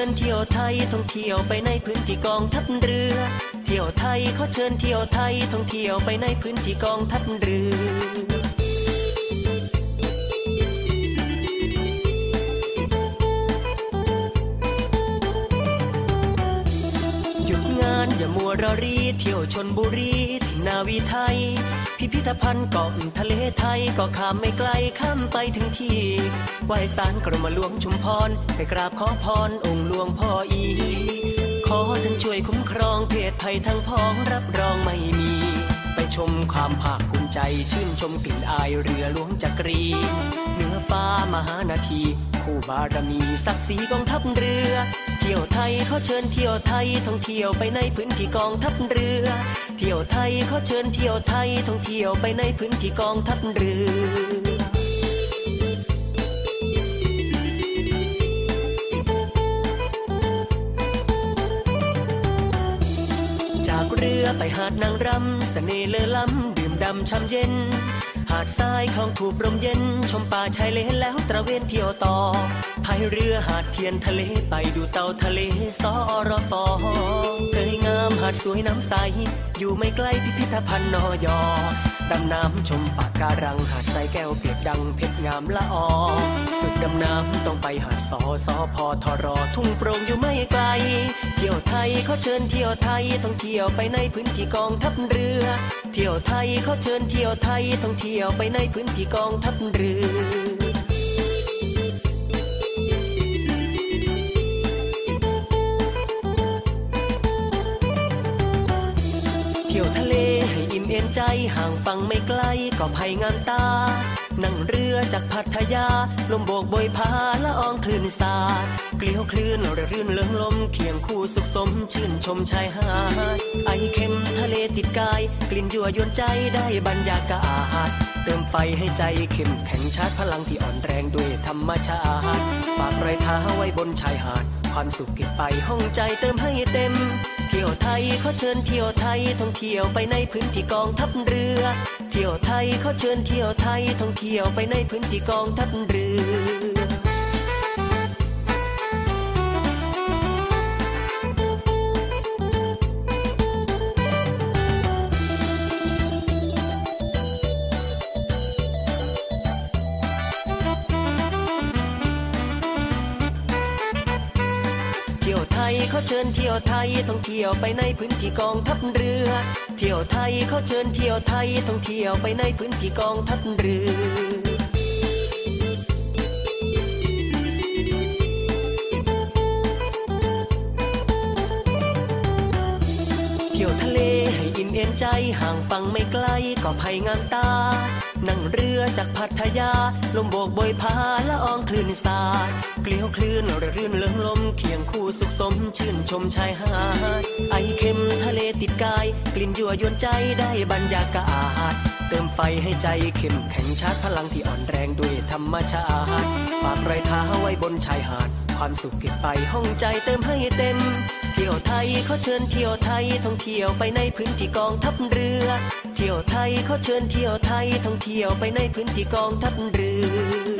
เขาเชิญเที่ยวไทยท่องเที่ยวไปในพื้นที่กองทัพเรือ เที่ยวไทยเขาเชิญเที่ยวไทยท่องเที่ยวไปในพื้นที่กองทัพเรือหยุดงานอย่ามัวรอรีเที่ยวชนบุรีที่นาวีไทย พิพิธภัณฑ์เกาะทะเลไทยก็ข้ามไม่ไกลข้ามไปถึงที่ไหว้สารกรมหลวงชุมพรไปกราบขอพรองค์หลวงพ่ออี ขอท่านช่วยคุ้มครองเพศภัยทั้งพ้องรับรองไม่มี ไปชมความภาคภูมิใจชื่นชมกลิ่นอายเรือหลวงจักรีเหนือฟ้ามหานาทีคู่บารมีศักดิ์ศรีกองทัพเรือเที่ยวไทยเขาเชิญเที่ยวไทยท่องเที่ยวไปในพื้นที่กองทัพเรือ เที่ยวไทยเขาเชิญเที่ยวไทยท่องเที่ยวไปในพื้นที่กองทัพเรือ จากเรือไปหาดนางรำเสน่ห์เลอล้ำดื่มดำช่ำเย็น หาดทรายของถูกลมเย็น ชมป่าชายเลนแล้วตระเวนเที่ยวต่อพายเรือหาดเทียนทะเลไปดูเต่าทะเลสอรอฟอเคยงามหาดสวยน้ำใส อยู่ไม่ไกลพิพิธภัณฑ์นอยอ ดำน้ำชมปะการัง หาดทรายแก้วเปียกดังเพชรงามละออฝึกดำน้ำต้องไปหาดสอสอพอทอรอทุ่งโปร่งอยู่ไม่ไกล เที่ยวไทยเขาเชิญเที่ยวไทยท่องเที่ยวไปในพื้นที่กองทัพเรือ เที่ยวไทยเขาเชิญเที่ยวไทยท่องเที่ยวไปในพื้นที่กองทัพเรือ ก็ภัยงามตา นั่งเรือจากพัทยา ลมโบกโบยพาละอองคลื่นสาดเกลียวคลื่นระรื่นเลิงลม เคียงคู่สุขสม ชื่นชมชายหาดไอเค็มทะเลติดกาย กลิ่นยั่วยวนใจได้บรรยากาศเติมไฟให้ใจเข้มแข็งชาร์จพลังที่อ่อนแรงด้วยธรรมชาติ ฝากรอยเท้าไว้บนชายหาด ความสุขเก็บไปห้องใจเติมให้เต็ม เที่ยวไทยเขาเชิญเที่ยวไทยท่องเที่ยวไปในพื้นที่กองทัพเรือ เที่ยวไทยเขาเชิญเที่ยวไทยท่องเที่ยวไปในพื้นที่กองทัพเรือ เชิญเที่ยวไทยท่องเที่ยวไปในพื้นที่กองทัพเรือ เที่ยวไทยเขาเชิญเที่ยวไทยท่องเที่ยวไปในพื้นที่กองทัพเรือเที่ยวทะเลให้อิ่มเอ็นใจห่างฟังไม่ไกลก็ภัยงามตา นั่งเรือจากพัทยา ลมโบกโบยพาละอองคลื่นสาดเกลียวคลื่นระรื่นเลิงลมเคียงคู่สุขสมชื่นชมชายหาดไอเค็มทะเลติดกาย กลิ่นยั่วยวนใจได้บรรยากาศเติมไฟให้ใจเข้มแข็งชาร์จพลังที่อ่อนแรงด้วยธรรมชาติฝากรอยเท้าไว้บนชายหาด ความสุขเก็บไปห้องใจเติมให้เต็ม เที่ยวไทยเขาเชิญเที่ยวไทยท่องเที่ยวไปในพื้นที่กองทัพเรือ เที่ยวไทยเขาเชิญเที่ยวไทยท่องเที่ยวไปในพื้นที่กองทัพเรือ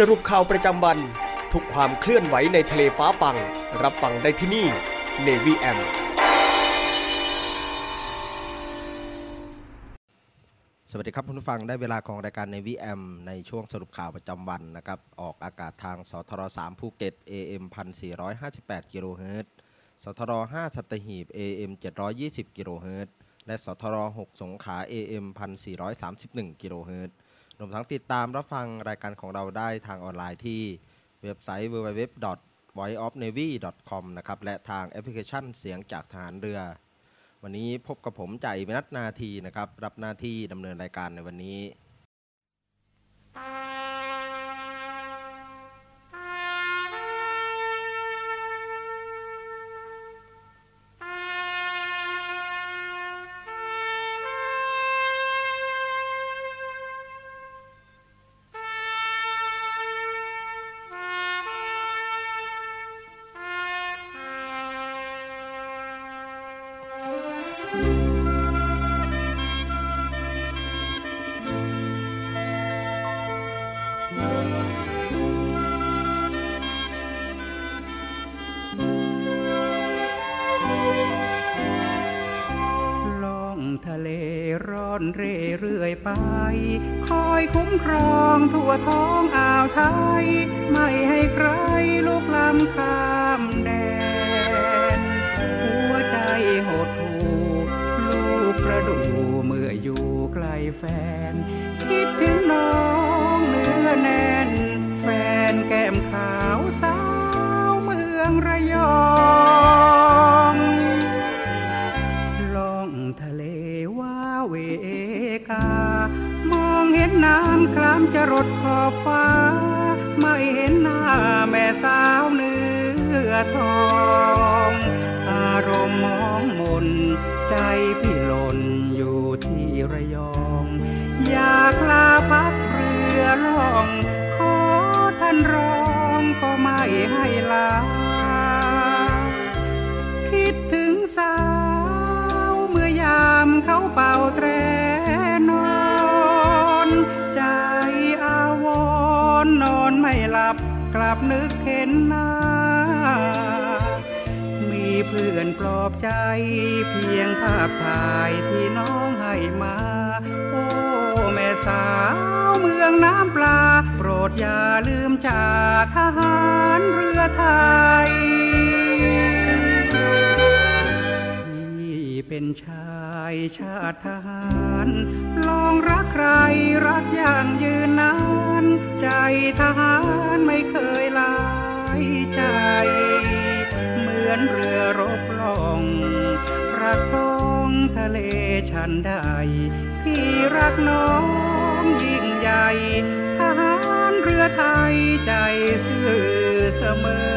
สรุปข่าวประจำวัน ทุกความเคลื่อนไหวในทะเลฟ้าฟัง รับฟังได้ที่นี่ Navy M สวัสดีครับคุณผู้ฟังได้เวลาของรายการ Navy AM ในช่วงสรุปข่าวประจำวันนะครับ ออกอากาศทางสทร3ภูเก็ต AM 1458กิโลเฮิรตซ์สทร5สัตหีบ AM 720กิโลเฮิรตซ์และสทร6สงขลา AM 1431กิโลเฮิรตซ์ รวมทั้งติดตามรับฟังรายการของเราได้ทางออนไลน์ที่เว็บไซต์ www.voiceofnavy.com นะครับ และทางแอปพลิเคชันเสียงจากทหารเรือ วันนี้พบกับผมใจวินัทนาทีนะครับ รับหน้าที่ดำเนินรายการในวันนี้ คอยคุ้มครองทั่วท้องอ่าวไทย ไม่ให้ใครลุกล้ำข้ามแดน หัวใจหดหู่ลูกประดูเมื่ออยู่ใกล้แฟน ใจพี่หล่นอยู่ที่ระยอง อยากลา อบใจเพียงภาพถ่ายที่น้องให้มา โอ้ แม่สาวเมืองน้ำปลา โปรดอย่าลืมจากทหารเรือไทยพี่เป็นชายชาติทหาร ลองรักใครรักอย่างยืนนาน ใจทหารไม่เคยลายใจ มือนเรือรบล่องรักท้องทะเลฉันใด พี่รักน้องยิ่งใหญ่ทหารเรือไทยใจซื่อเสมอ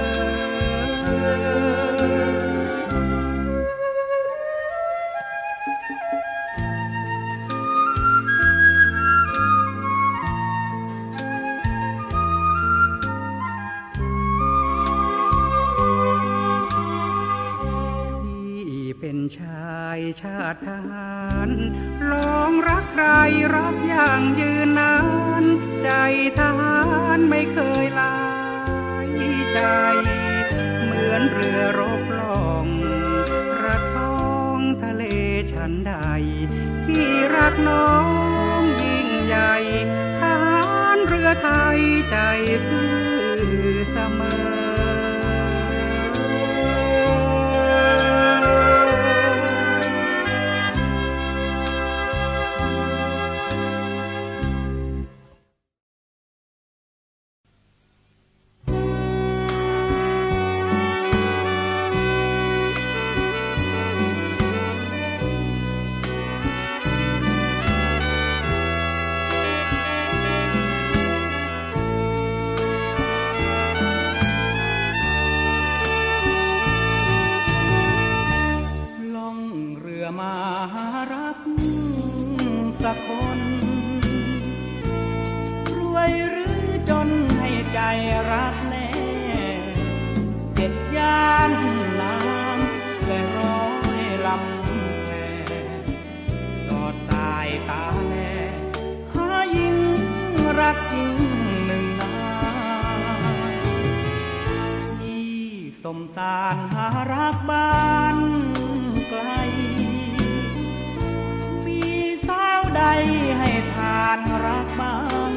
ชาติทหารลองรักใครรักอย่างยืนนาน ใจทหารไม่เคยลายใจ เหมือนเรือรบล่องรักท้องทะเลชันใด ที่รักน้องยิ่งใหญ่ทหารเรือไทยใจซื่อเสมอ คน รวยหรือจนให้ใจรักแน่เจ็ดย่านน้ำและร้อยลำแพสอดสายตาแลหายิ่งรักจริงหนึ่งนาที่สมสารหารักบ้านไกล ให้ทานรักบ้าง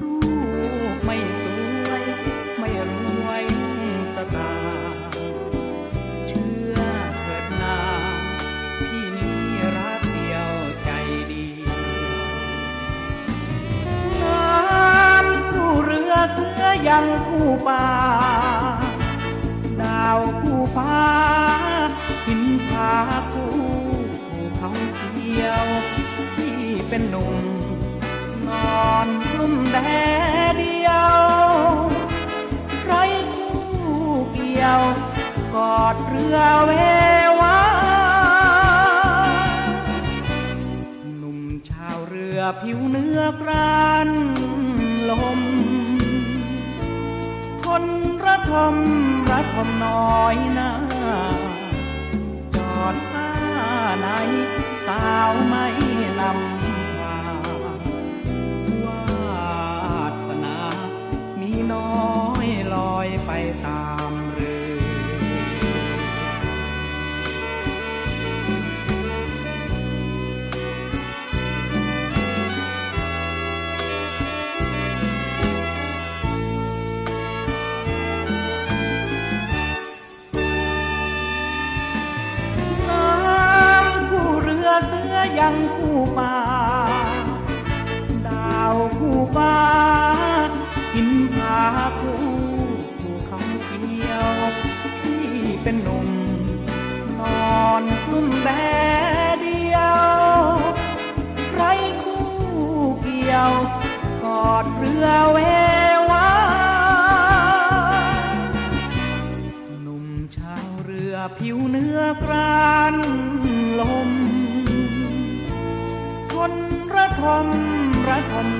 รูปไม่สวย ไม่รวยสตาเชื่อเถิดนาพี่นี้รักเดียวใจดีงามคู่เรือเสือยังคู่ป่า ดาวคู่ฟ้าหินผาคู่เขาเขียว เป็นหนุ่ม นอนกลุ่มแดดเดียวใครคู่เกี่ยว กอดเรือเววาหนุ่มชาวเรือผิวเนื้อกรานลม คนระทมระทมน้อยหน้าจอดท่าไหนสาวไม่นำ ไปตา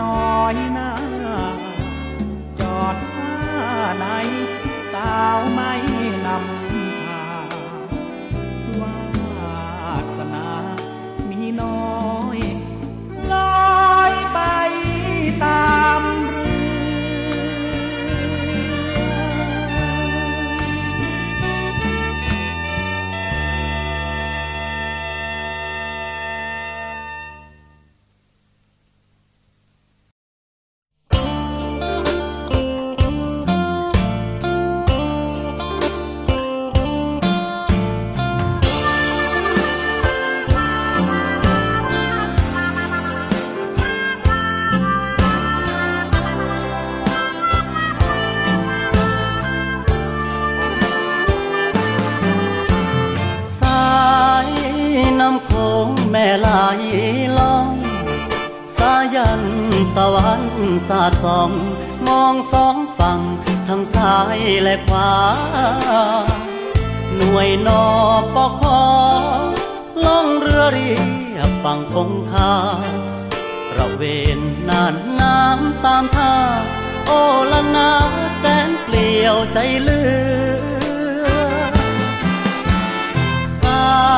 น้อย แม่ไหลลอยสายันตะวันสาดส่อง มองสองฝั่งทั้งซ้ายและขวา หน่วยนอปอคอล่องเรือเรียบฝั่งคงคาระเวนน่านน้ำตามท่า โอละนาแสนเปลี่ยวใจเลือา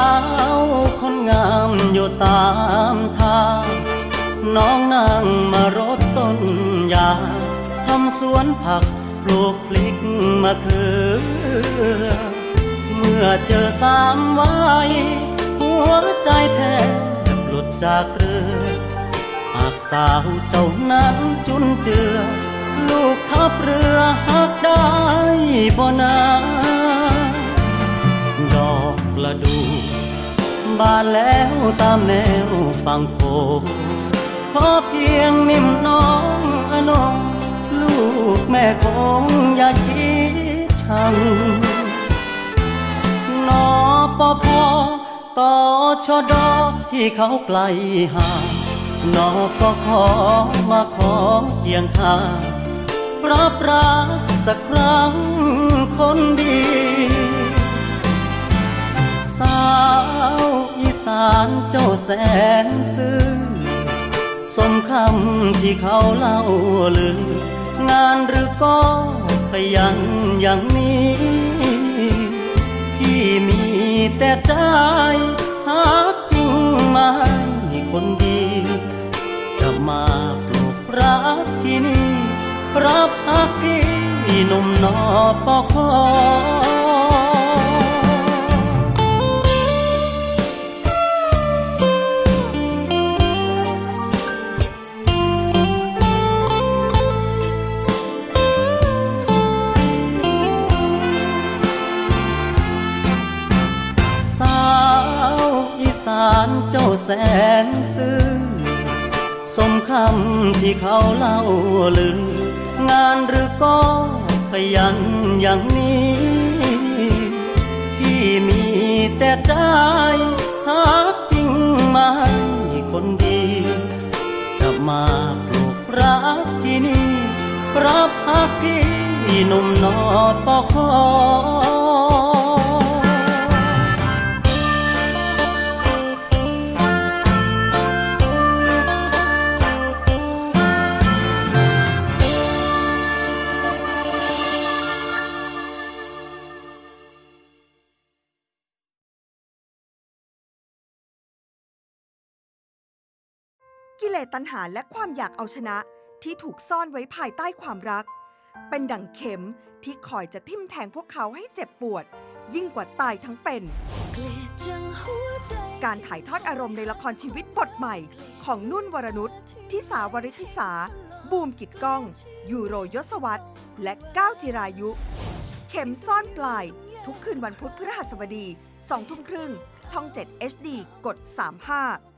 วคนงามอยู่ตามทาง น้องนั่งมารดต้นยาทำสวนผักปลูกพลิกมะเขือ เมื่อเจอสามไว้หัวใจแทบหลุดจากเรือหากสาวเจ้านั้นจุนเจือ ลูกทับเรือหักได้บ่นา อกละดู บานแล้วตามแนวฝั่งโขงขอเพียงนิ่มน้องอนงลูกแม่คงอย่าคิดชังนอปอพอต่อชอดอที่เขาไกลห่างนอปอขอมาขอเคียงข้างรับรักสักครั้งคนดี สาวอีสานเจ้าแสนซื่อสมคำที่เขาเล่าลืองานหรือก็ขยันอย่างนี้พี่มีแต่ใจหากจริงไมาให้คนดี จะมาปลูกรักที่นี่รับพักพี่หนุ่มนอปอคอ ที่เขาเล่าลืองานหรือก็ขยันอย่างนี้ พี่มีแต่ใจหากจริงมาให้คนดี จะมาปลูกรักที่นี่รับพักพี่หนุ่มนอปอคอ เลสตัณหาและความอยากเอาชนะที่ถูกซ่อนไว้ภายใต้ความรัก เป็นดั่งเข็มที่คอยจะทิ่มแทงพวกเขาให้เจ็บปวด ยิ่งกว่าตายทั้งเป็น การถ่ายทอดอารมณ์ในละครชีวิตบทใหม่ ของนุ่นวรนุชทิสาวริธิสา บูมกิดก้อง ยูโรยศวัตรและก้าวจิรายุ เข็มซ่อนปลาย ทุกคืนวันพุธพฤหัสบดี2ทุ่มครึ่ง ช่อง 7 HD กด 35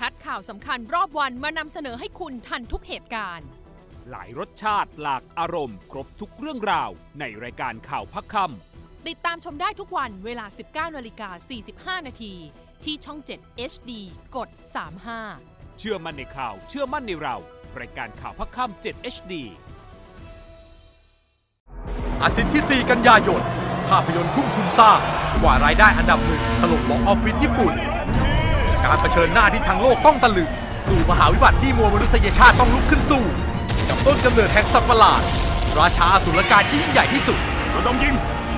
คัดข่าวสำคัญรอบวันมานำเสนอให้คุณทันทุกเหตุการณ์ หลายรสชาติหลากอารมณ์ ครบทุกเรื่องราว ในรายการข่าวพักคติดตามชมได้ทุกวันเวลา 19นาฬิกา45 นาที ที่ช่อง 7 HD กด 35ำเชื่อมั่นในข่าว เชื่อมั่นในเรา รายการข่าวพักคำ7 HD อาทิตย์ที่ 4 กันยายน ภาพยนตร์ทุ่มทุนสร้างกว่ารายได้อันดับหนึ่งถล่มบ็อกออฟฟิศญี่ปุ่น การเผชิญหน้าที่ทั้งโลกต้องตะลึงสู่มหาวิบัติที่มวลมนุษยชาติต้องลุกขึ้นสู้ กับต้นกำเนิดแห่งสัตว์ประหลาด ราชาอสุรกายที่ยิ่งใหญ่ที่สุดเราต้องยิง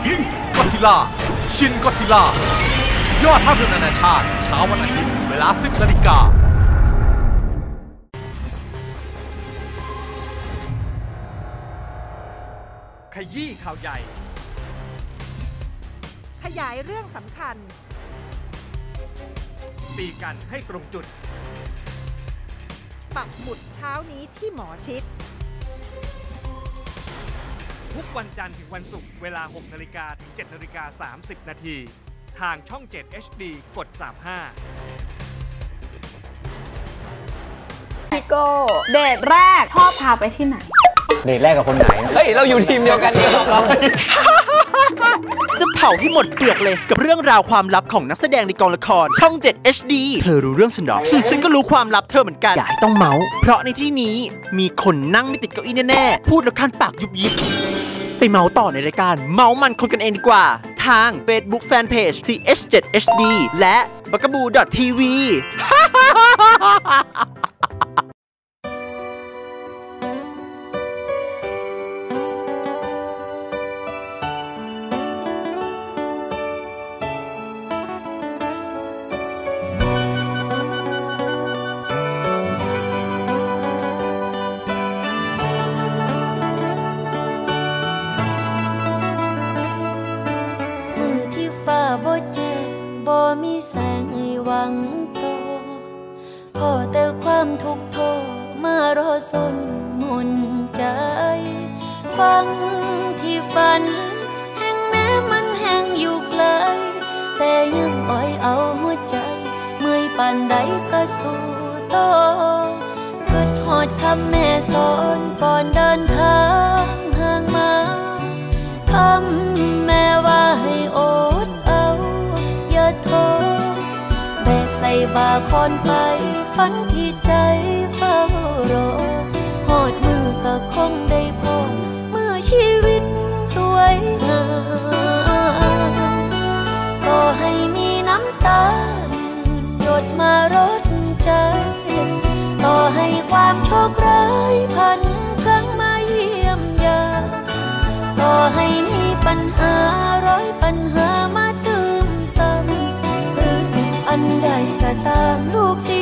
ยิงก็ซิล่าชินก็ซิล่ายอดภาพยนตร์นานาชาติเช้าวันอาทิตย์เวลา 10นาฬิกาขยี้ข่าวใหญ่ ขยายเรื่องสำคัญ ตีกันให้ตรงจุด ปักหมุดเช้านี้ที่หมอชิด ทุกวันจันทร์ถึงวันศุกร์เวลา 6นาฬิกาถึง7นาฬิกา30 นาที ทางช่อง 7 HD กด 35พี่โก้เดทแรกชอบพาไปที่ไหน เดทแรกกับคนไหน เฮ้ย เราอยู่ทีมเดียวกันเนี่ยจะเผาให้หมดเปลือกเลยกับเรื่องราวความลับของนักแสดงในกองละคร ช่อง 7 HD เธอรู้เรื่องฉันหรอ ฉันก็รู้ความลับเธอเหมือนกัน อย่าให้ต้องเมาส์เพราะในที่นี้มีคนนั่งไม่ติดเก้าอี้แน่ๆ พูดแล้วคันปากยุบยิบ ไปเมาส์ต่อในรายการ เมาส์มันคนกันเองดีกว่า ทาง Facebook Fanpage TH7HD และ b a g a b o o TV ทุกโทมารอสนมุนใจ ฟังที่ฝัน แห่งแม้มันแห่งอยู่ไกล แต่ยังอ่อยเอาหัวใจ เมื่อยปานใดก็สู้ทโตคือทอดคำแม่สอนก่อนเดินทางห่างมาคำแม่ว่าให้อดเอา อย่าท้อ บกใส่บาคอนไป ฝันที่ใจเฝ้ารอหอดมือก็คงได้พอมือชีวิตสวยงามก็ให้มีน้ำตาหยดมารดใจต่อให้ความโชคร้ายพันครั้งมาเยี่ยมยามต่อให้มีปัญหาร้อยปัญหา ตามลูกสิ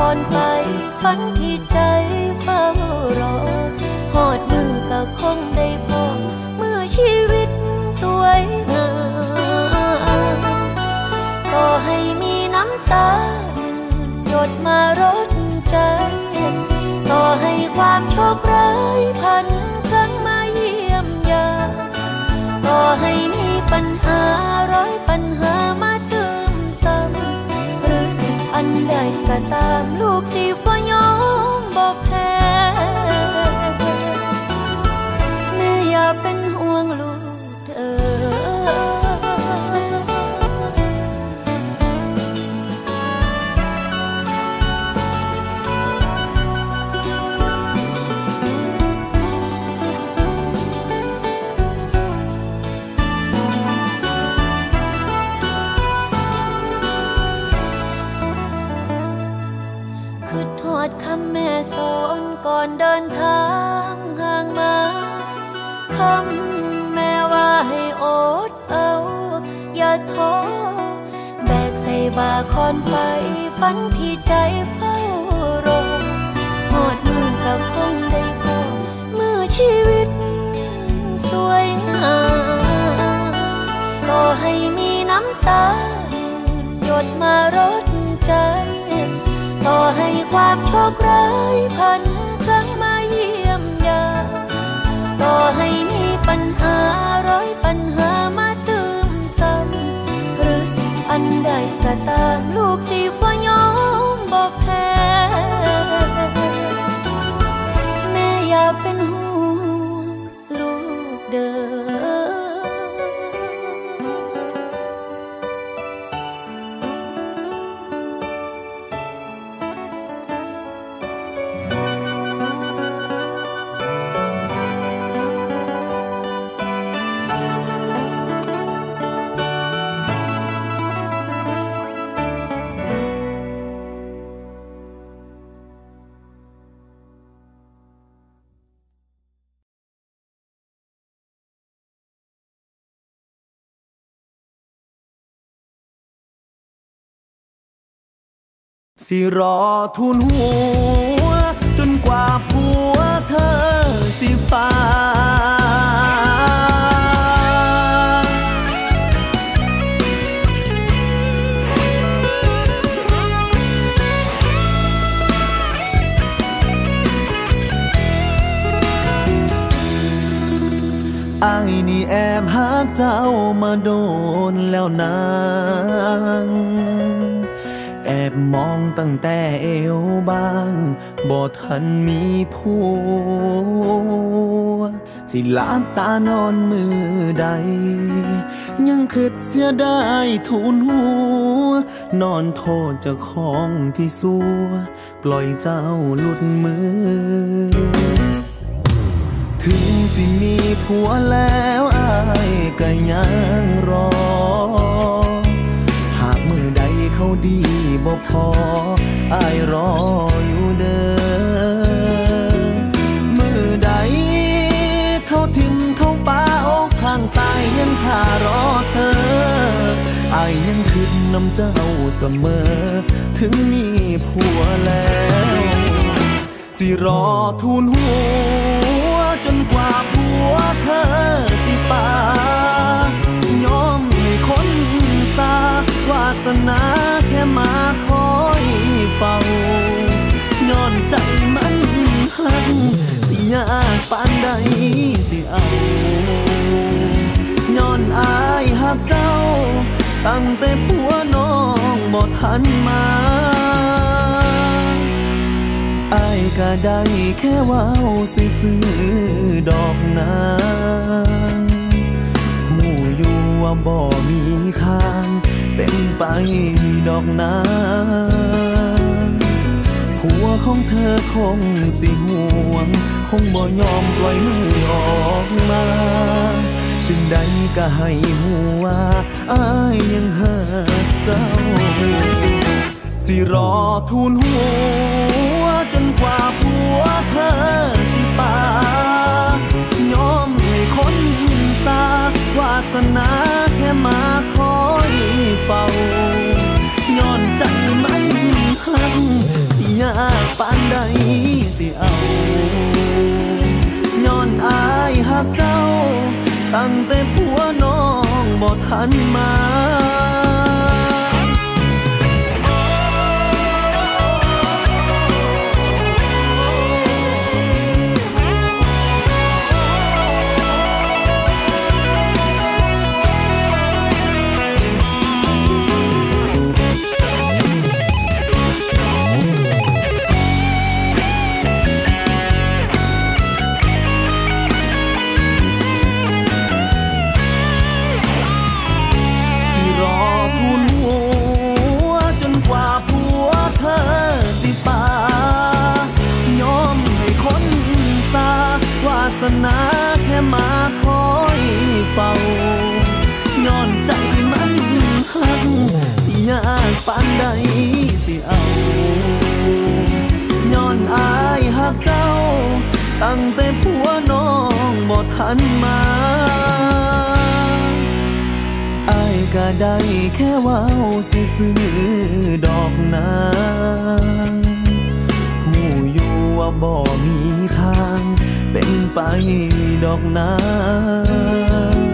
ส่อนไปฝันที่ใจเฝ้ารอหอดมือก็คงได้พอมือชีวิตสวยงามต่อให้มีน้ำตาหยดมารดใจต่อให้ความโชคร้ายพันครั้งมาเยี่ยมยามต่อให้มีปัญหาร้อยปัญหา ตามลูก สิรอทุนหัว จนกว่าผัวเธอสิไปาไอ้นี่แอบหักเจ้ามาโดนแล้วนาง แอบมองตั้งแต่เอวบาง บ่ทันมีผัว สิลาบตานอนมือใด ยังคิดเสียได้ทุนหัว นอนโทษเจ้าของที่สัว ปล่อยเจ้าหลุดมือ ถึงสิมีผัวแล้วอายก็ยังรอ หากมือใดเขาดี บ่พออายรออยู่เด้อมือใดเขาทิมเขาป้าอกข้างซ้ายยังท่ารอเธออายยังคิดน้ำเจ้าเสมอ ถึงมีผัวแล้ว สิรอทูลหัว จนกว่าผัวเธอสิป่ สนาแค่มาคอยเฝ้าย้อนใจมันหักสิยากปานใดสิเอาย้อนอายหักเจ้า ตั้งแต่ผัวน้องบ่ทันมาอายก็ได้แค่เว้าซื่อดอกนางหูอยู่ว่าบ่มีทาง เป็นไปดอกนางผัวของเธอคงสิห่วง คงบ่ยอมปล่อยมือออกมา จึงได้ก็ให้หัวาอายยังหาเจ้า สิรอทูลหัวจนกว่าผัวเธอสิป่ายอมให้คน สาวาสนาแค่มาคอยเฝ้าย้อนใจมันหักสิยากปานใดสิเอาย้อนอายหักเจ้า ตั้งแต่ผัวน้องบ่ทันมา เฝ้าย้อนใจมันหักสิยากปานใดสิเอาย้อนอายหักเจ้า ตั้งแต่ผัวน้องบ่ทันมาอายก็ได้แค่เว้าซื่อๆดอกนางหูอยู่ว่าบ่มีทาง เป็นไปดอกนาง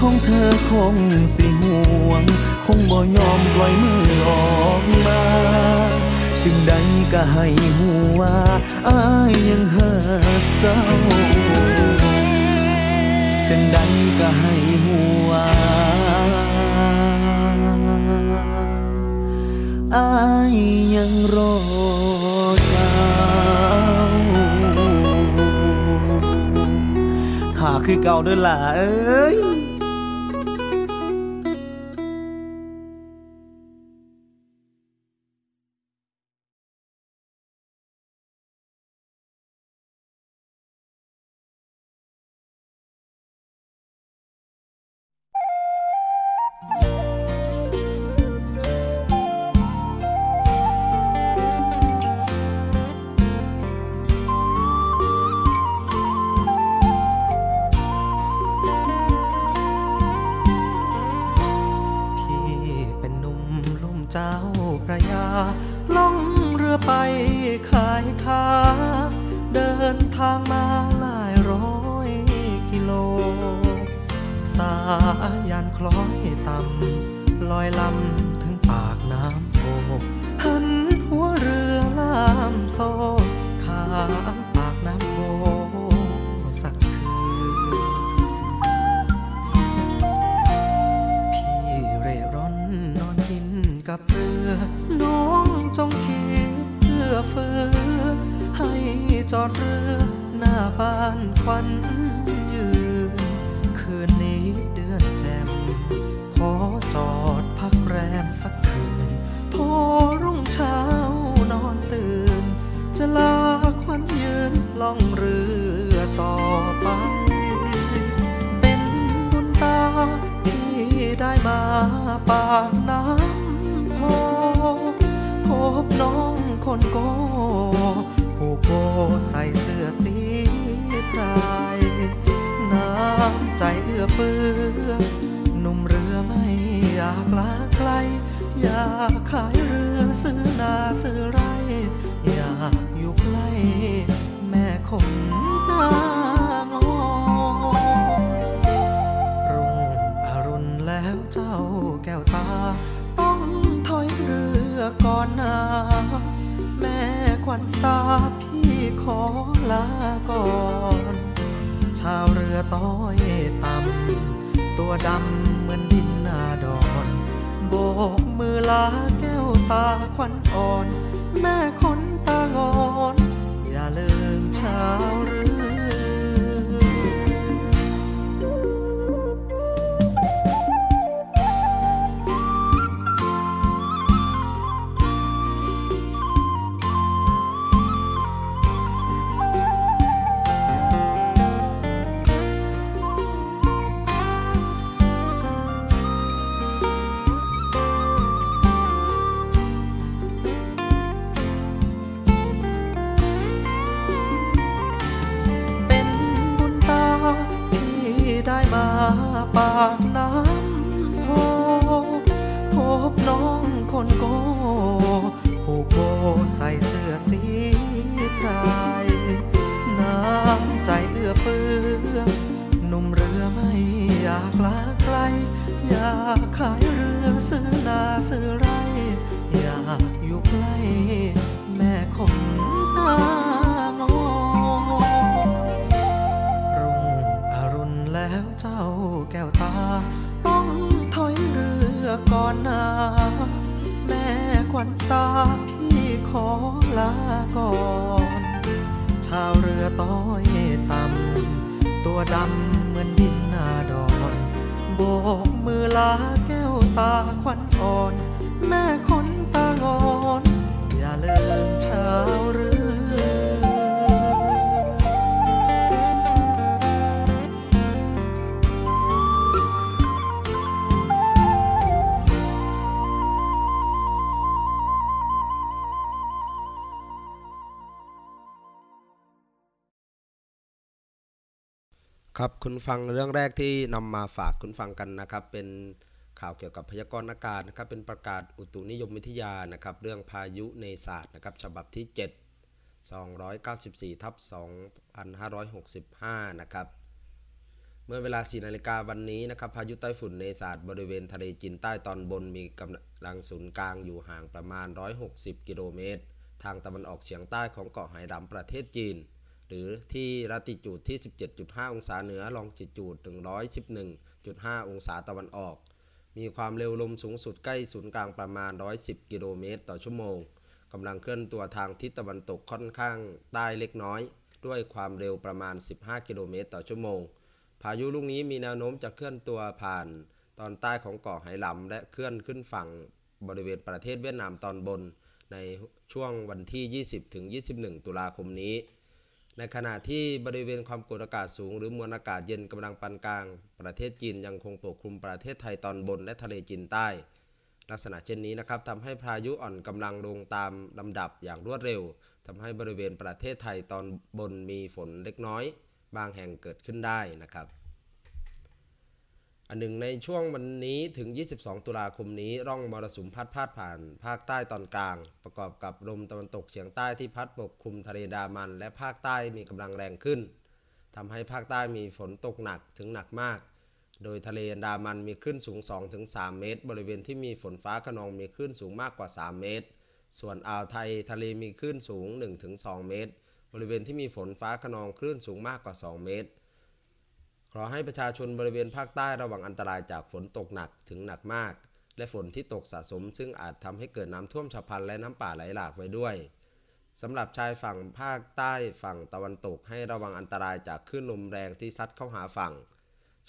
ของเธอคงสิห่วง คงบ่ยอมปล่อยมือออกมา จึงได้ก็ให้หัวอายยังเหักเจ้าจังใดก็ให้หัวอายยังรอเจ้าถ้าคือเก่าด้อล่ะ เอ้ย สายันคล้อยต่ำลอยลำถึงปากน้ำโพหันหัวเรือลามโซข้ามปากน้ำโพสักคืนพี่เร่ร่อนนอนกินกับเรือน้องจงคิดเพื่อเฟือให้จอดเรือหน้าบ้านควัน รุ่งเช้านอนตื่น จะลาควันยืนล่องเรือต่อไป เป็นบุญตาที่ได้มาปากน้ำพอพบน้องคนโกผู้โกใส่เสื้อสีพรายน้ำใจเอื้อเฟื้อหนุ่มเรือไม่อยากลาไกล อยากขายเรือซื้อนาซื้อไร อยากอยู่ใกล้แม่คงตางอรุ่งอรุณแล้วเจ้าแก้วตา ต้องถอยเรือก่อนนาแม่ควันตาพี่ขอลาก่อน ชาวเรือต้อยต่ำตัวดำเหมือนดินนาดอน โบกมือลาแก้วตาควันอ่อน แม่คนตางอน อย่าลืมเช้าหรือ คุณฟังเรื่องแรกที่นำมาฝากคุณฟังกันนะครับ เป็นข่าวเกี่ยวกับพยากรณ์อากาศนะครับ เป็นประกาศอุตุนิยมวิทยานะครับ เรื่องพายุเนศาสตร์นะครับ ฉบับที่ 7 294ทับ2565 นะครับ เมื่อเวลา 4 นาฬิกาวันนี้นะครับ พายุไต้ฝุ่นเนศาสตร์บริเวณทะเลจีนใต้ตอนบนมีกำลังศูนย์กลางอยู่ห่างประมาณ 160 กิโลเมตร ทางตะวันออกเฉียงใต้ของเกาะไหหลำประเทศจีน หรือที่ลัติจูดที่ 17.5 องศาเหนือลองจิจูด 111.5 องศาตะวันออก มีความเร็วลมสูงสุดใกล้ศูนย์กลางประมาณ 110 กิโลเมตรต่อชั่วโมงกำลังเคลื่อนตัวทางทิศตะวันตกค่อนข้างใต้เล็กน้อย ด้วยความเร็วประมาณ 15 กิโลเมตรต่อชั่วโมง พายุลูกนี้มีแนวโน้มจะเคลื่อนตัวผ่าน ตอนใต้ของเกาะไหหลำและเคลื่อนขึ้นฝั่งบริเวณประเทศเวียดนามตอนบน ในช่วงวันที่ 20-21 ตุลาคมนี้ ในขณะที่บริเวณความกดอากาศสูง หรือมวลอากาศเย็นกำลังปานกลาง ประเทศจีนยังคงปกคลุมประเทศไทยตอนบนและทะเลจีนใต้ ลักษณะเช่นนี้นะครับทำให้พายุอ่อนกำลังลงตามลำดับอย่างรวดเร็วทำให้บริเวณประเทศไทยตอนบนมีฝนเล็กน้อย บางแห่งเกิดขึ้นได้นะครับ อันหนึ่งในช่วงวันนี้ถึง 22 ตุลาคมนี้ ร่องมรสุมพัดพาดผ่านภาคใต้ตอนกลาง ประกอบกับลมตะวันตกเฉียงใต้ที่พัดปกคลุมทะเลดามัน และภาคใต้มีกำลังแรงขึ้นทำให้ภาคใต้มีฝนตกหนักถึงหนักมาก โดยทะเลดามันมีคลื่นสูง 2-3 เมตร บริเวณที่มีฝนฟ้าขนองมีคลื่นสูงมากกว่า 3 เมตร ส่วนอ่าวไทยทะเลมีคลื่นสูง 1-2 เมตร บริเวณที่มีฝนฟ้าขนองคลื่นสูงมากกว่า 2 เมตร ขอให้ประชาชนบริเวณภาคใต้ระวังอันตรายจากฝนตกหนักถึงหนักมาก และฝนที่ตกสะสม ซึ่งอาจทำให้เกิดน้ำท่วมฉับพลันและน้ำป่าไหลหลากไว้ด้วยสำหรับชายฝั่งภาคใต้ฝั่งตะวันตกให้ระวังอันตรายจากคลื่นลมแรงที่ซัดเข้าหาฝั่ง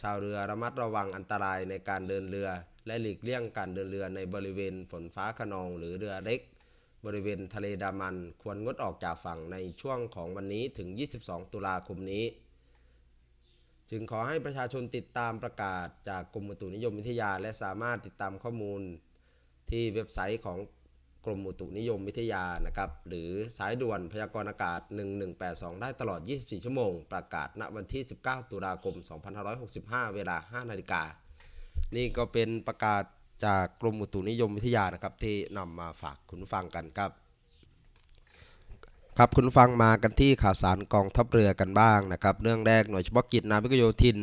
ชาวเรือระมัดระวังอันตรายในการเดินเรือ และหลีกเลี่ยงการเดินเรือในบริเวณฝนฟ้าขนองหรือเรือเล็ก บริเวณทะเลดามันควรงดออกจากฝั่งในช่วงของวันนี้ถึง 22 ตุลาคมนี้ จึงขอให้ประชาชนติดตามประกาศจากกรมอุตุนิยมวิทยา และสามารถติดตามข้อมูลที่เว็บไซต์ของกรมอุตุนิยมวิทยานะครับหรือสายด่วนพยากรณ์อากาศ 1182 ได้ตลอด 24 ชั่วโมง ประกาศณวันที่ 19 ตุลาคม 2565 เวลา 5 นาฬิกา นี่ก็เป็นประกาศจากกรมอุตุนิยมวิทยานะครับที่นำมาฝากคุณฟังกันครับ ครับคุณฟังมากันที่ข่าวสารกองทัพเรือกันบ้างนะครับเรื่องแรกหน่วยเฉพาะกิจนาวิกโยธิน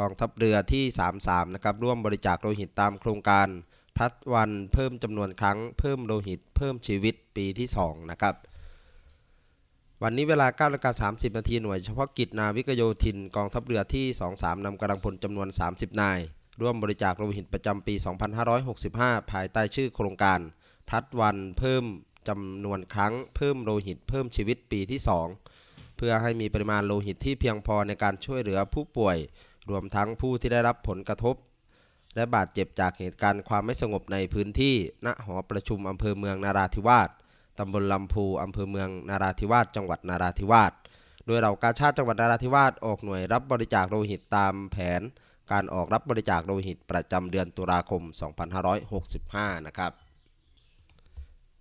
กองทัพเรือที่ 33 นะครับร่วมบริจาคโลหิตตามโครงการพัดวันเพิ่มจำนวนครั้งเพิ่มโลหิต เพิ่มชีวิตปีที่ 2 นะครับ วันนี้เวลา9นาฬิกา30 นาทีหน่วยเฉพาะกิจนาวิกโยธิน กองทัพเรือที่ 23นำกำลังพลจำนวน 30 นาย ร่วมบริจาคโลหิตประจำปี 2565 ภายใต้ชื่อโครงการพัดวันเพิ่ม จำนวนครั้งเพิ่มโลหิตเพิ่มชีวิตปีที่ 2 เพื่อให้มีปริมาณโลหิตที่เพียงพอในการช่วยเหลือผู้ป่วย รวมทั้งผู้ที่ได้รับผลกระทบ และบาดเจ็บจากเหตุการณ์ความไม่สงบในพื้นที่ณหอประชุมอำเภอเมืองนาราธิวาสตำบลลำพูอำเภอเมืองนาราธิวาสจังหวัดนาราธิวาสโดยเรากาชาติจังหวัดนาราธิวาสออกหน่วยรับบริจาคโลหิตตามแผน การออกรับบริจาคโลหิตประจำเดือนตุลาคม 2565 นะครับ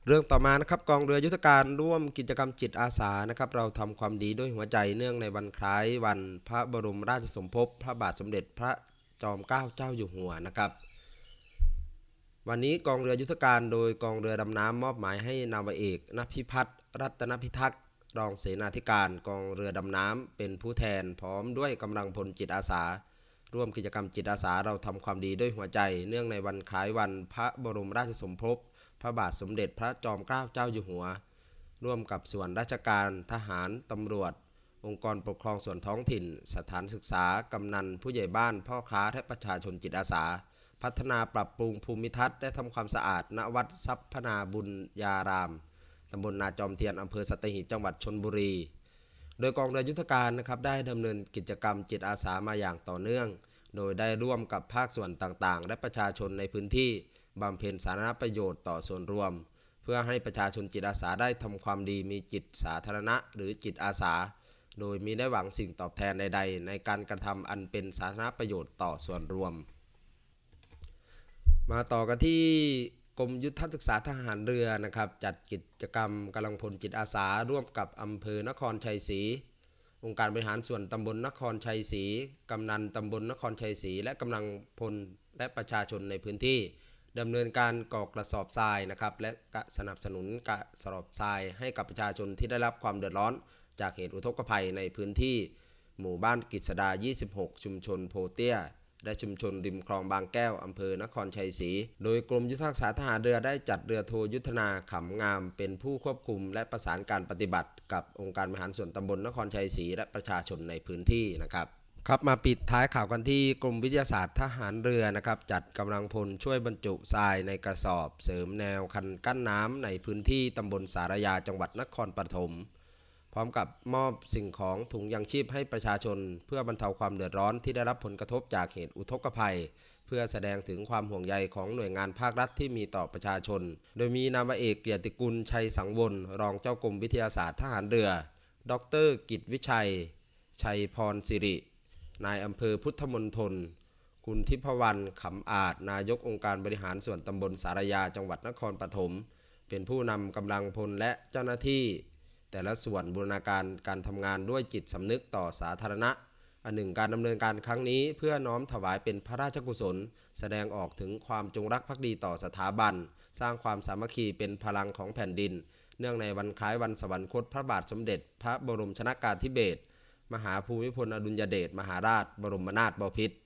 เรื่องต่อมานะครับกองเรือยุทธการร่วมกิจกรรมจิตอาสานะครับ เราทำความดีด้วยหัวใจเนื่องในวันคล้ายวันพระบรมราชสมภพพระบาทสมเด็จพระจอมเกล้าเจ้าอยู่หัวนะครับ วันนี้กองเรือยุทธการโดยกองเรือดำน้ำมอบหมายให้นาวเอกนพิพัฒน์รัตนพิทักษ์รองเสนาธิการกองเรือดำน้ำเป็นผู้แทนพร้อมด้วยกำลังพลจิตอาสา ร่วมกิจกรรมจิตอาสาเราทำความดีด้วยหัวใจ เนื่องในวันคล้ายวันพระบรมราชสมภพ ระบาทสมเด็จพระจอมเกล้าเจ้าอยู่หัว ร่วมกับส่วนราชการทหารตำรวจ องค์กรปกครองส่วนท้องถิ่น สถานศึกษากำนันผู้ใหญ่บ้าน พ่อค้าและประชาชนจิตอาสา พัฒนาปรับปรุงภูมิทัศน์และทำความสะอาดณวัดทรัพนาบุญญารามตำบลนาจอมเทียนอำเภอสัตหีบจังหวัดชนบุรี โดยกองเรือยุทธการนะครับได้ดำเนินกิจกรรมจิตอาสามาอย่างต่อเนื่อง โดยได้ร่วมกับภาคส่วนต่างๆ และประชาชนในพื้นที่ บำเพ็ญสาธารณประโยชน์ต่อส่วนรวม เพื่อให้ประชาชนจิตอาสาได้ทำความดีมีจิตสาธารณะ หรือจิตอาสา โดยมีได้หวังสิ่งตอบแทนใด ๆ ในการกระทำอันเป็นสาธารณประโยชน์ต่อส่วนรวม มาต่อกันที่กรมยุทธศึกษาทหารเรือนะครับ จัดกิจกรรมกำลังพลจิตอาสา ร่วมกับอำเภอนครชัยศรีองค์การบริหารส่วนตำบลนครชัยศรีกำนันตำบลนครชัยศรีและกำลังพลและประชาชนในพื้นที่ ดำเนินการก่อกระสอบทรายนะครับและสนับสนุนกระสอบทรายให้กับประชาชนที่ได้รับความเดือดร้อน จากเหตุอุทกภัยในพื้นที่ หมู่บ้านกิษดา 26 ชุมชนโพเตียและชุมชนริมคลองบางแก้ว อำเภอนครชัยศรี โดยกรมยุทธศาสตร์ทหารเรือได้จัดเรือโทยุทธนาขำงาม เป็นผู้ควบคุมและประสานการปฏิบัติ กับองค์การบริหารส่วนตำบลนครชัยศรีและประชาชนในพื้นที่นะครับ ครับมาปิดท้ายข่าวกันที่กรมวิทยาศาสตร์ทหารเรือนะครับ จัดกำลังพลช่วยบรรจุทรายในกระสอบเสริมแนวคันกั้นน้ำในพื้นที่ตำบลสารยาจังหวัดนครปฐมพร้อมกับมอบสิ่งของถุงยังชีพให้ประชาชน เพื่อบรรเทาความเดือดร้อนที่ได้รับผลกระทบจากเหตุอุทกภัย เพื่อแสดงถึงความห่วงใยของหน่วยงานภาครัฐที่มีต่อประชาชน โดยมีนาวาเอกเกียรติกุลชัยสังวรรองเจ้ากรมวิทยาศาสตร์ทหารเรือ ดร กิตวิชัย ชัยพรสิริ นายอำเภอพุทธมณฑลคุณทิพวรรณขำอาจ นายกองค์การบริหารส่วนตำบลสารยาจังหวัดนครปฐมเป็นผู้นำกำลังพลและเจ้าหน้าที่ แต่ละส่วนบูรณาการการทำงานด้วยจิตสำนึกต่อสาธารณะ อันหนึ่งการดำเนินการครั้งนี้เพื่อน้อมถวายเป็นพระราชกุศล แสดงออกถึงความจงรักภักดีต่อสถาบัน สร้างความสามัคคีเป็นพลังของแผ่นดิน เนื่องในวันคล้ายวันสวรรคตพระบาทสมเด็จ พระบรมชนากาธิเบศร มหาภูมิพลอดุลยเดชมหาราช บรมนาถบพิตร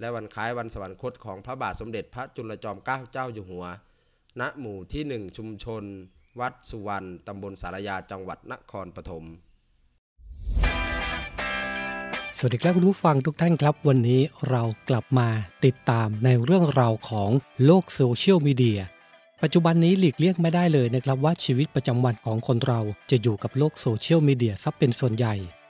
และวันคล้ายวันสวรรคตของพระบาทสมเด็จพระจุลจอมเกล้าเจ้าอยู่หัว ณหมู่ที่ 1 ชุมชน วัดสุวรรณตำบลสารยาจังหวัดนครปฐมสวัสดีครับคุณผู้ฟังทุกท่านครับ วันนี้เรากลับมาติดตามในเรื่องราวของโลกโซเชียลมีเดียปัจจุบันนี้หลีกเลี่ยงไม่ได้เลยนะครับว่าชีวิตประจำวันของคนเราจะอยู่กับโลกโซเชียลมีเดียซะเป็นส่วนใหญ่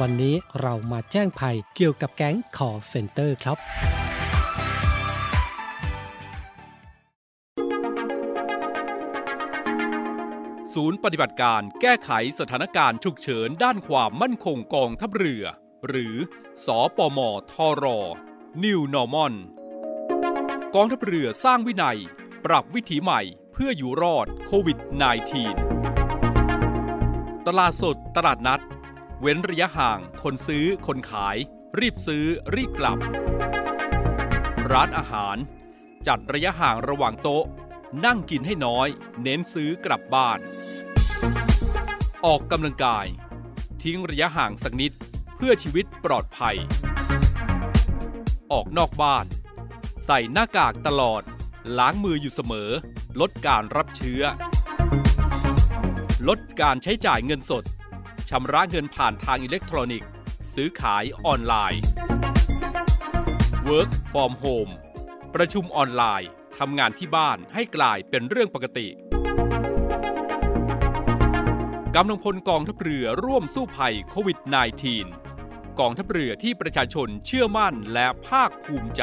วันนี้เรามาแจ้งภัยเกี่ยวกับแก๊ง call center ครับ ศูนย์ปฏิบัติการแก้ไขสถานการณ์ฉุกเฉินด้านความมั่นคงกองทัพเรือ หรือ สอปมทร New Normal กองทัพเรือสร้างวินัย ปรับวิถีใหม่เพื่ออยู่รอดโควิด -19 ตลาดสดตลาดนัด เว้นระยะห่าง คนซื้อ คนขาย รีบซื้อ รีบกลับ ร้านอาหาร จัดระยะห่างระหว่างโต๊ะ นั่งกินให้น้อย เน้นซื้อกลับบ้าน ออกกำลังกาย ทิ้งระยะห่างสักนิดเพื่อชีวิตปลอดภัย ออกนอกบ้าน ใส่หน้ากากตลอด ล้างมืออยู่เสมอ ลดการรับเชื้อ ลดการใช้จ่ายเงินสด ชำระเงินผ่านทางอิเล็กทรอนิกส์ ซื้อขายออนไลน์ Work from home ประชุมออนไลน์ทำงานที่บ้านให้กลายเป็นเรื่องปกติกำลังพลกองทัพเรือร่วมสู้ภัยโควิด -19 กองทัพเรือที่ประชาชนเชื่อมั่นและภาคภูมิใจ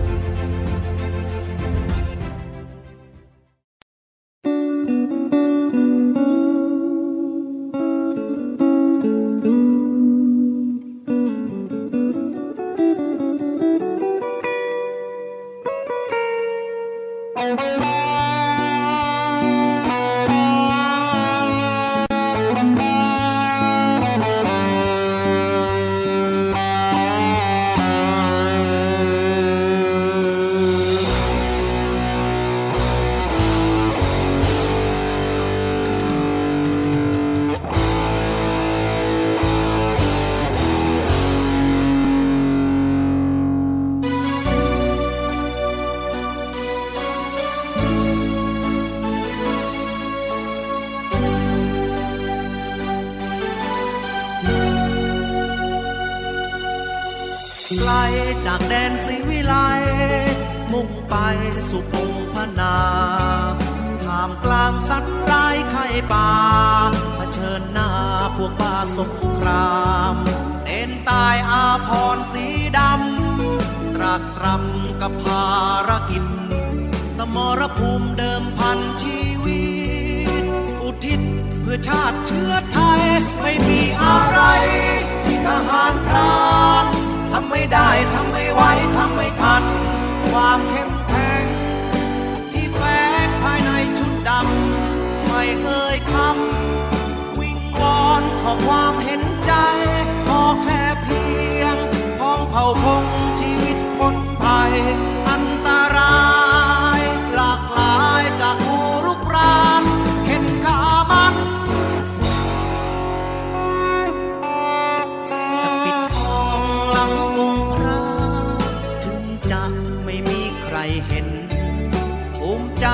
ใจ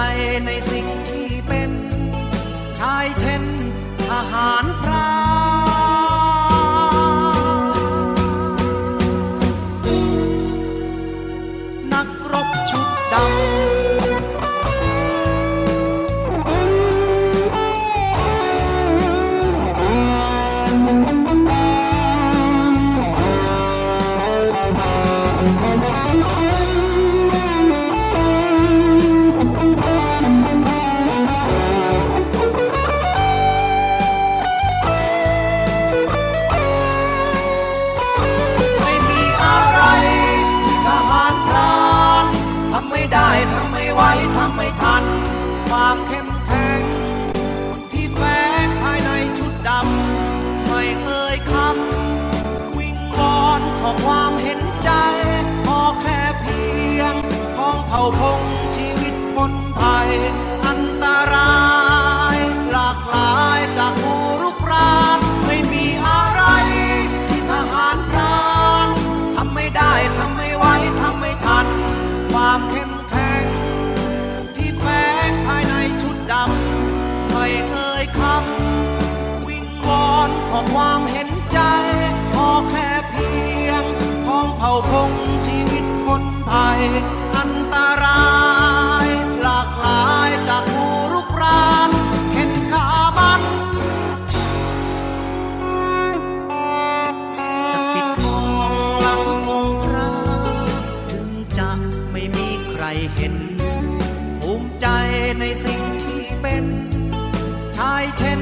ในสิ่งที่เป็น ชายเช่นทหาร ในสิ่งที่เป็น ชายเช่น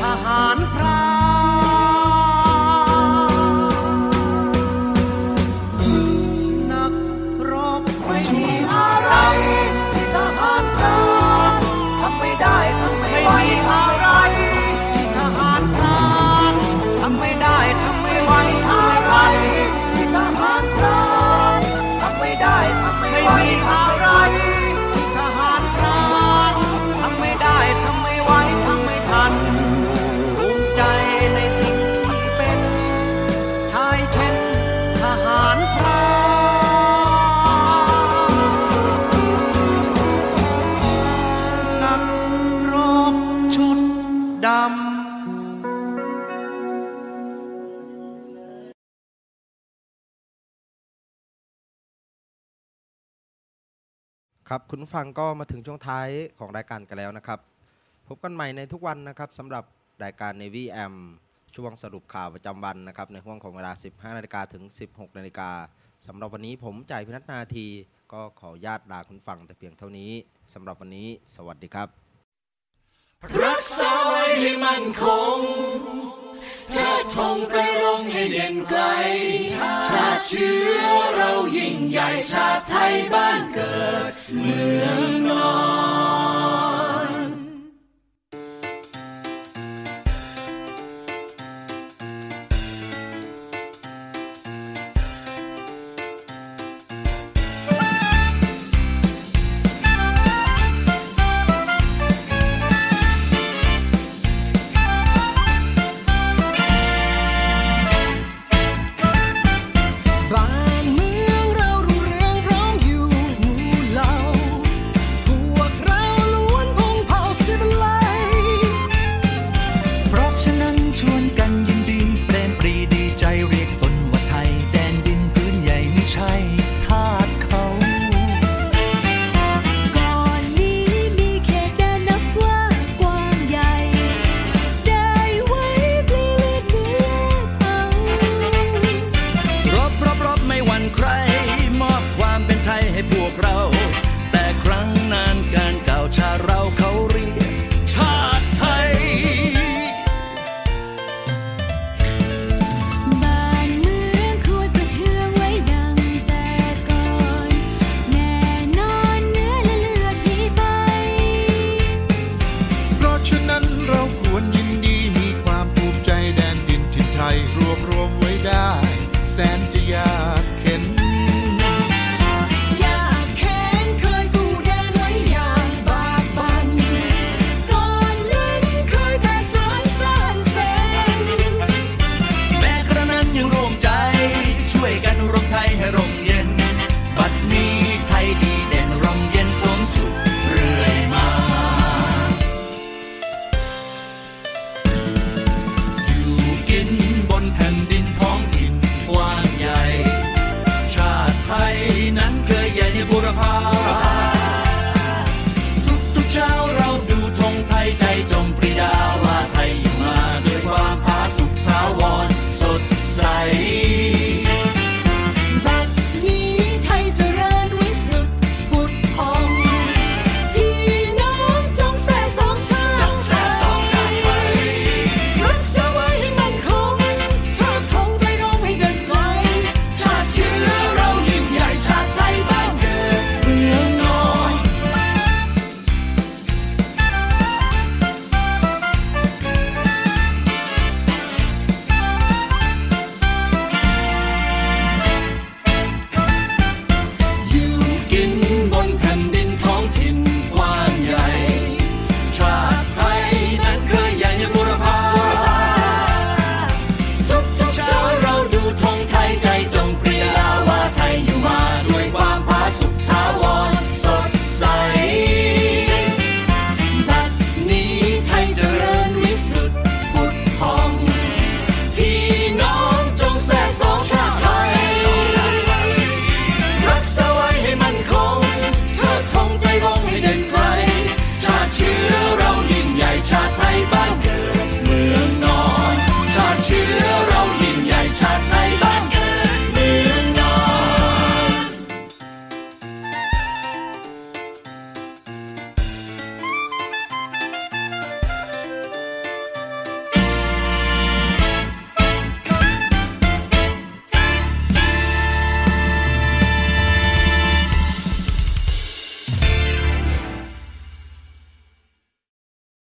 ทหารพระ ครับคุณผู้ฟังก็มาถึงช่วงท้ายของรายการกันแล้วนะครับ พบกันใหม่ในทุกวันนะครับสำหรับรายการ Navy AM ช่วงสรุปข่าวประจำวันนะครับในห่วงของเวลา 15 นาฬิกาถึง 16 นาฬิกาสำหรับวันนี้ผมจ่ายพินัทนาที ก็ขอญาตลาคุณฟังแต่เพียงเท่านี้สำหรับวันนี้ สวัสดีครับ รักษาไว้ให้มันคงเทิดธงไปรงให้เด่นไกล ชาติเชื้อเรายิ่งใหญ่ชาติไทยบ้านเกิด เมืองนอน